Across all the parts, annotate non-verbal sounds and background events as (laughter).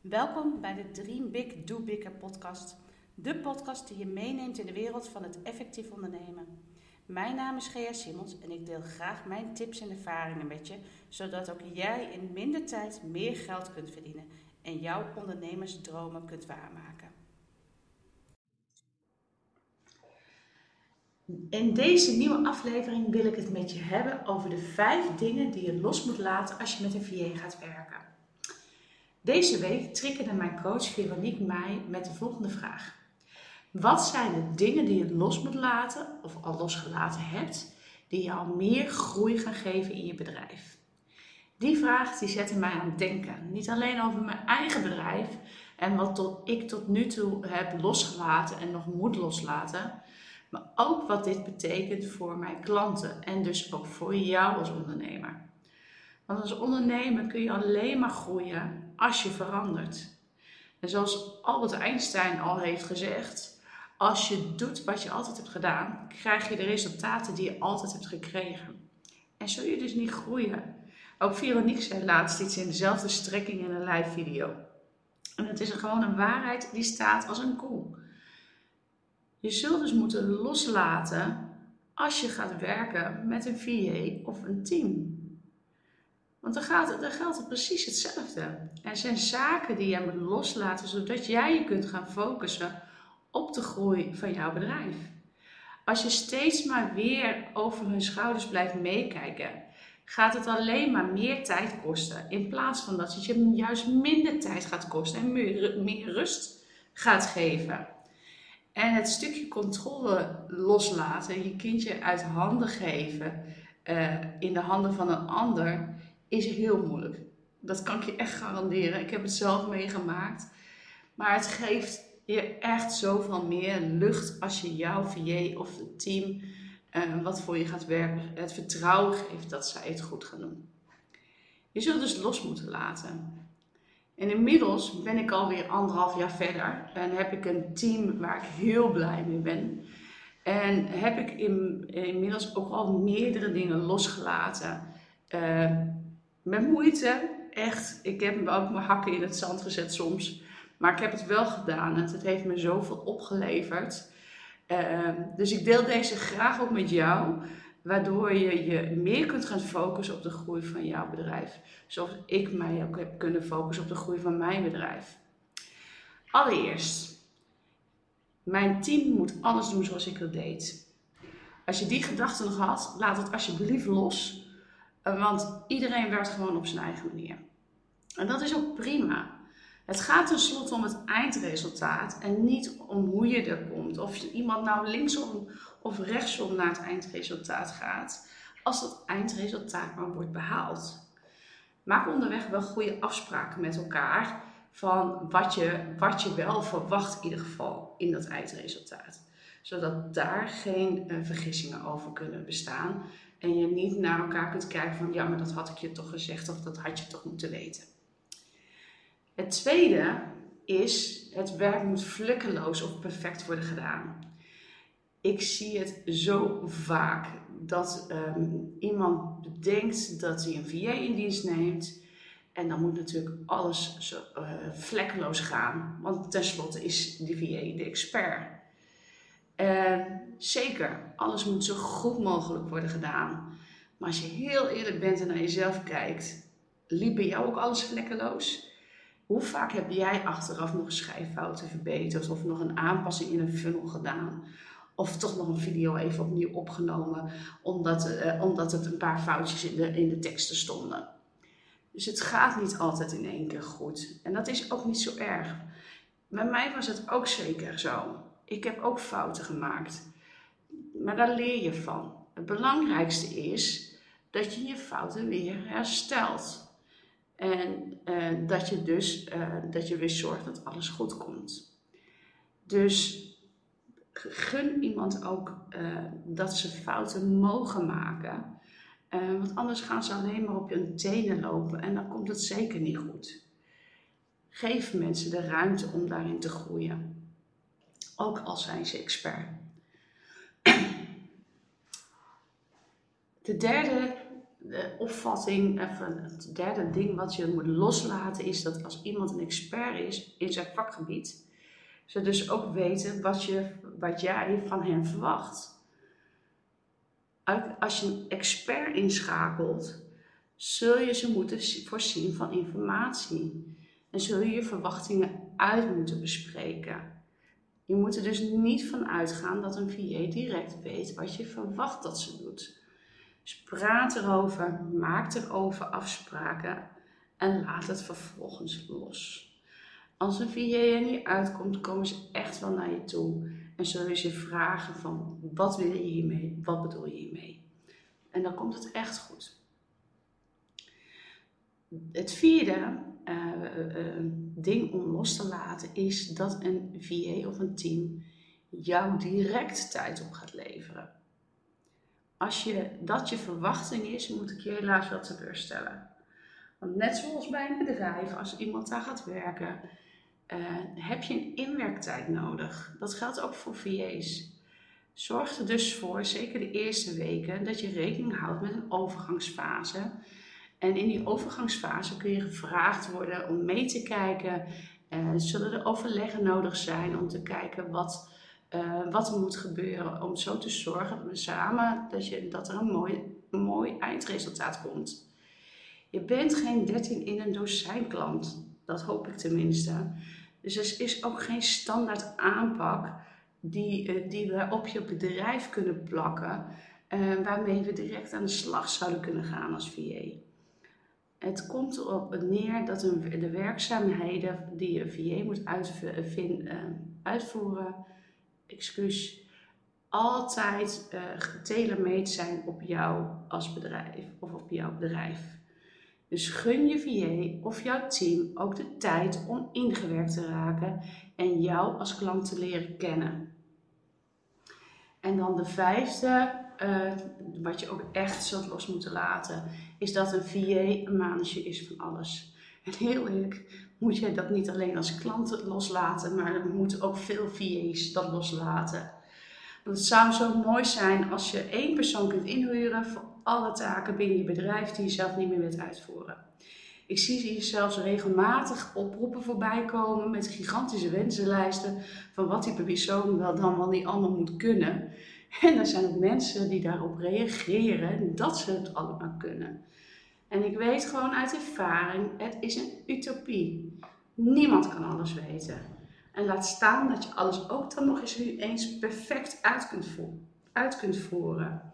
Welkom bij de Dream Big Do Bigger podcast. De podcast die je meeneemt in de wereld van het effectief ondernemen. Mijn naam is Gea Simons en ik deel graag mijn tips en ervaringen met je, zodat ook jij in minder tijd meer geld kunt verdienen en jouw ondernemersdromen kunt waarmaken. In deze nieuwe aflevering wil ik het met je hebben over de vijf dingen die je los moet laten als je met een VA gaat werken. Deze week triggerde mijn coach Veronique mij met de volgende vraag. Wat zijn de dingen die je los moet laten of al losgelaten hebt, die jou meer groei gaan geven in je bedrijf? Die vraag die zette mij aan het denken. Niet alleen over mijn eigen bedrijf en wat tot, ik tot nu toe heb losgelaten en nog moet loslaten, maar ook wat dit betekent voor mijn klanten en dus ook voor jou als ondernemer. Want als ondernemer kun je alleen maar groeien als je verandert. En zoals Albert Einstein al heeft gezegd, als je doet wat je altijd hebt gedaan, krijg je de resultaten die je altijd hebt gekregen. En zul je dus niet groeien. Ook Veronique zei laatst iets in dezelfde strekking in een live video. En het is gewoon een waarheid die staat als een koe. Je zult dus moeten loslaten als je gaat werken met een VA of een team. Want dan, gaat, dan geldt het precies hetzelfde. Er zijn zaken die jij moet loslaten, zodat jij je kunt gaan focussen op de groei van jouw bedrijf. Als je steeds maar weer over hun schouders blijft meekijken, gaat het alleen maar meer tijd kosten. In plaats van dat het je juist minder tijd gaat kosten en meer, meer rust gaat geven. En het stukje controle loslaten, je kindje uit handen geven uh, in de handen van een ander, is heel moeilijk. Dat kan ik je echt garanderen. Ik heb het zelf meegemaakt. Maar het geeft je echt zoveel meer lucht als je jouw VA of het team uh, wat voor je gaat werken het vertrouwen geeft dat zij het goed gaan doen. Je zult dus los moeten laten. En inmiddels ben ik alweer anderhalf jaar verder en heb ik een team waar ik heel blij mee ben. En heb ik in, inmiddels ook al meerdere dingen losgelaten. Uh, met moeite, echt. Ik heb ook mijn hakken in het zand gezet soms. Maar ik heb het wel gedaan. En het heeft me zoveel opgeleverd. Uh, dus ik deel deze graag ook met jou. Waardoor je je meer kunt gaan focussen op de groei van jouw bedrijf. Zoals ik mij ook heb kunnen focussen op de groei van mijn bedrijf. Allereerst, mijn team moet alles doen zoals ik dat deed. Als je die gedachte nog had, laat het alsjeblieft los. Eh, want iedereen werkt gewoon op zijn eigen manier. En dat is ook prima. Het gaat tenslotte om het eindresultaat en niet om hoe je er komt. Of iemand nou linksom of rechtsom naar het eindresultaat gaat, als dat eindresultaat maar wordt behaald. Maak onderweg wel goede afspraken met elkaar van wat je, wat je wel verwacht in ieder geval in dat eindresultaat. Zodat daar geen uh, vergissingen over kunnen bestaan en je niet naar elkaar kunt kijken van ja, maar dat had ik je toch gezegd of dat had je toch moeten weten. Het tweede is, het werk moet vlekkeloos of perfect worden gedaan. Ik zie het zo vaak dat um, iemand bedenkt dat hij een VA in dienst neemt. En dan moet natuurlijk alles zo, uh, vlekkeloos gaan. Want tenslotte is die VA de expert. Uh, zeker, alles moet zo goed mogelijk worden gedaan. Maar als je heel eerlijk bent en naar jezelf kijkt, liep bij jou ook alles vlekkeloos? Hoe vaak heb jij achteraf nog schrijffouten verbeterd of nog een aanpassing in een funnel gedaan? Of toch nog een video even opnieuw opgenomen, omdat, uh, omdat het een paar foutjes in de, in de teksten stonden. Dus het gaat niet altijd in één keer goed. En dat is ook niet zo erg. Bij mij was het ook zeker zo. Ik heb ook fouten gemaakt. Maar daar leer je van. Het belangrijkste is dat je je fouten weer herstelt. En uh, dat je dus uh, dat je weer zorgt dat alles goed komt. Dus gun iemand ook uh, dat ze fouten mogen maken. want anders gaan ze alleen maar op hun tenen lopen en dan komt het zeker niet goed. Geef mensen de ruimte om daarin te groeien. Ook al zijn ze expert. De derde de opvatting, even het derde ding wat je moet loslaten, is dat als iemand een expert is in zijn vakgebied, ze dus ook weten wat, je, wat jij van hen verwacht. Als je een expert inschakelt, zul je ze moeten voorzien van informatie. En zul je je verwachtingen uit moeten bespreken. Je moet er dus niet van uitgaan dat een VA direct weet wat je verwacht dat ze doet. Dus praat erover, maak erover afspraken en laat het vervolgens los. Als een VA er niet uitkomt, komen ze echt wel naar je toe en zullen ze vragen van wat wil je hiermee, wat bedoel je hiermee. En dan komt het echt goed. Het vierde uh, uh, ding om los te laten is dat een VA of een team jou direct tijd op gaat leveren. Als je, dat je verwachting is, moet ik je helaas wel teleurstellen. Want net zoals bij een bedrijf, als iemand daar gaat werken, uh, heb je een inwerktijd nodig. Dat geldt ook voor VA's. Zorg er dus voor, zeker de eerste weken, dat je rekening houdt met een overgangsfase. En in die overgangsfase kun je gevraagd worden om mee te kijken. Uh, zullen er overleggen nodig zijn om te kijken wat, uh, wat er moet gebeuren. Om zo te zorgen dat we samen dat, je, dat er een mooi, mooi eindresultaat komt. Je bent geen 13 in een dozijn klant. Dat hoop ik tenminste. Dus er is ook geen standaard aanpak die, uh, die we op je bedrijf kunnen plakken. waarmee we direct aan de slag zouden kunnen gaan als VA. Het komt erop neer dat de werkzaamheden die een VA moet uh, uitvoeren, excuus, altijd uh, zijn op jou als bedrijf of op jouw bedrijf. Dus gun je VA of jouw team ook de tijd om ingewerkt te raken en jou als klant te leren kennen. En dan de vijfde uh, wat je ook echt zult los moeten laten, is dat een VA een manager is van alles. En heel eerlijk, moet je dat niet alleen als klant loslaten, maar er moeten ook veel VA's dat loslaten. Want het zou zo mooi zijn als je één persoon kunt inhuren voor alle taken binnen je bedrijf die je zelf niet meer wilt uitvoeren. Ik zie hier zelfs regelmatig oproepen voorbij komen met gigantische wensenlijsten van wat die persoon wel dan wel niet allemaal moet kunnen. (laughs) En er zijn ook mensen die daarop reageren dat ze het allemaal kunnen. En ik weet gewoon uit ervaring, het is een utopie. Niemand kan alles weten. En laat staan dat je alles ook dan nog eens, eens perfect uit kunt, uit kunt voeren.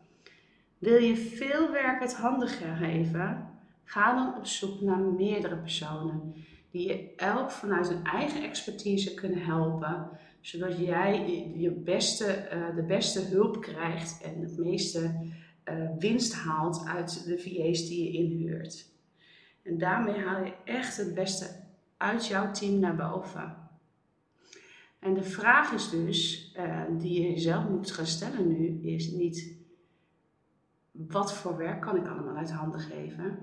Wil je veel werk het handiger geven? Ga dan op zoek naar meerdere personen die je elk vanuit hun eigen expertise kunnen helpen, zodat jij je beste, uh, de beste hulp krijgt en het meeste uh, winst haalt uit de VA's die je inhuurt. En daarmee haal je echt het beste uit jouw team naar boven. En de vraag is dus, uh, die je jezelf moet gaan stellen nu, is niet wat voor werk kan ik allemaal uit handen geven,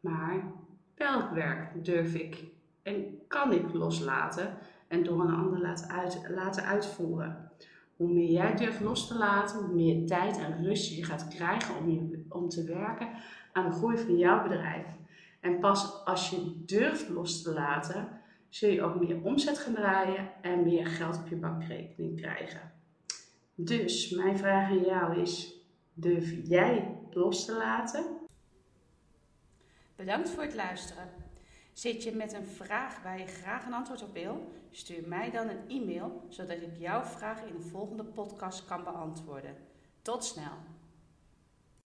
maar welk werk durf ik en kan ik loslaten en door een ander laten, laten uitvoeren. Hoe meer jij durft los te laten, hoe meer tijd en rust je gaat krijgen om, om te werken aan de groei van jouw bedrijf. En pas als je durft los te laten, zul je ook meer omzet gaan draaien en meer geld op je bankrekening krijgen. Dus mijn vraag aan jou is: durf jij los te laten? Bedankt voor het luisteren. Zit je met een vraag waar je graag een antwoord op wil? Stuur mij dan een e-mail zodat ik jouw vraag in de volgende podcast kan beantwoorden. Tot snel!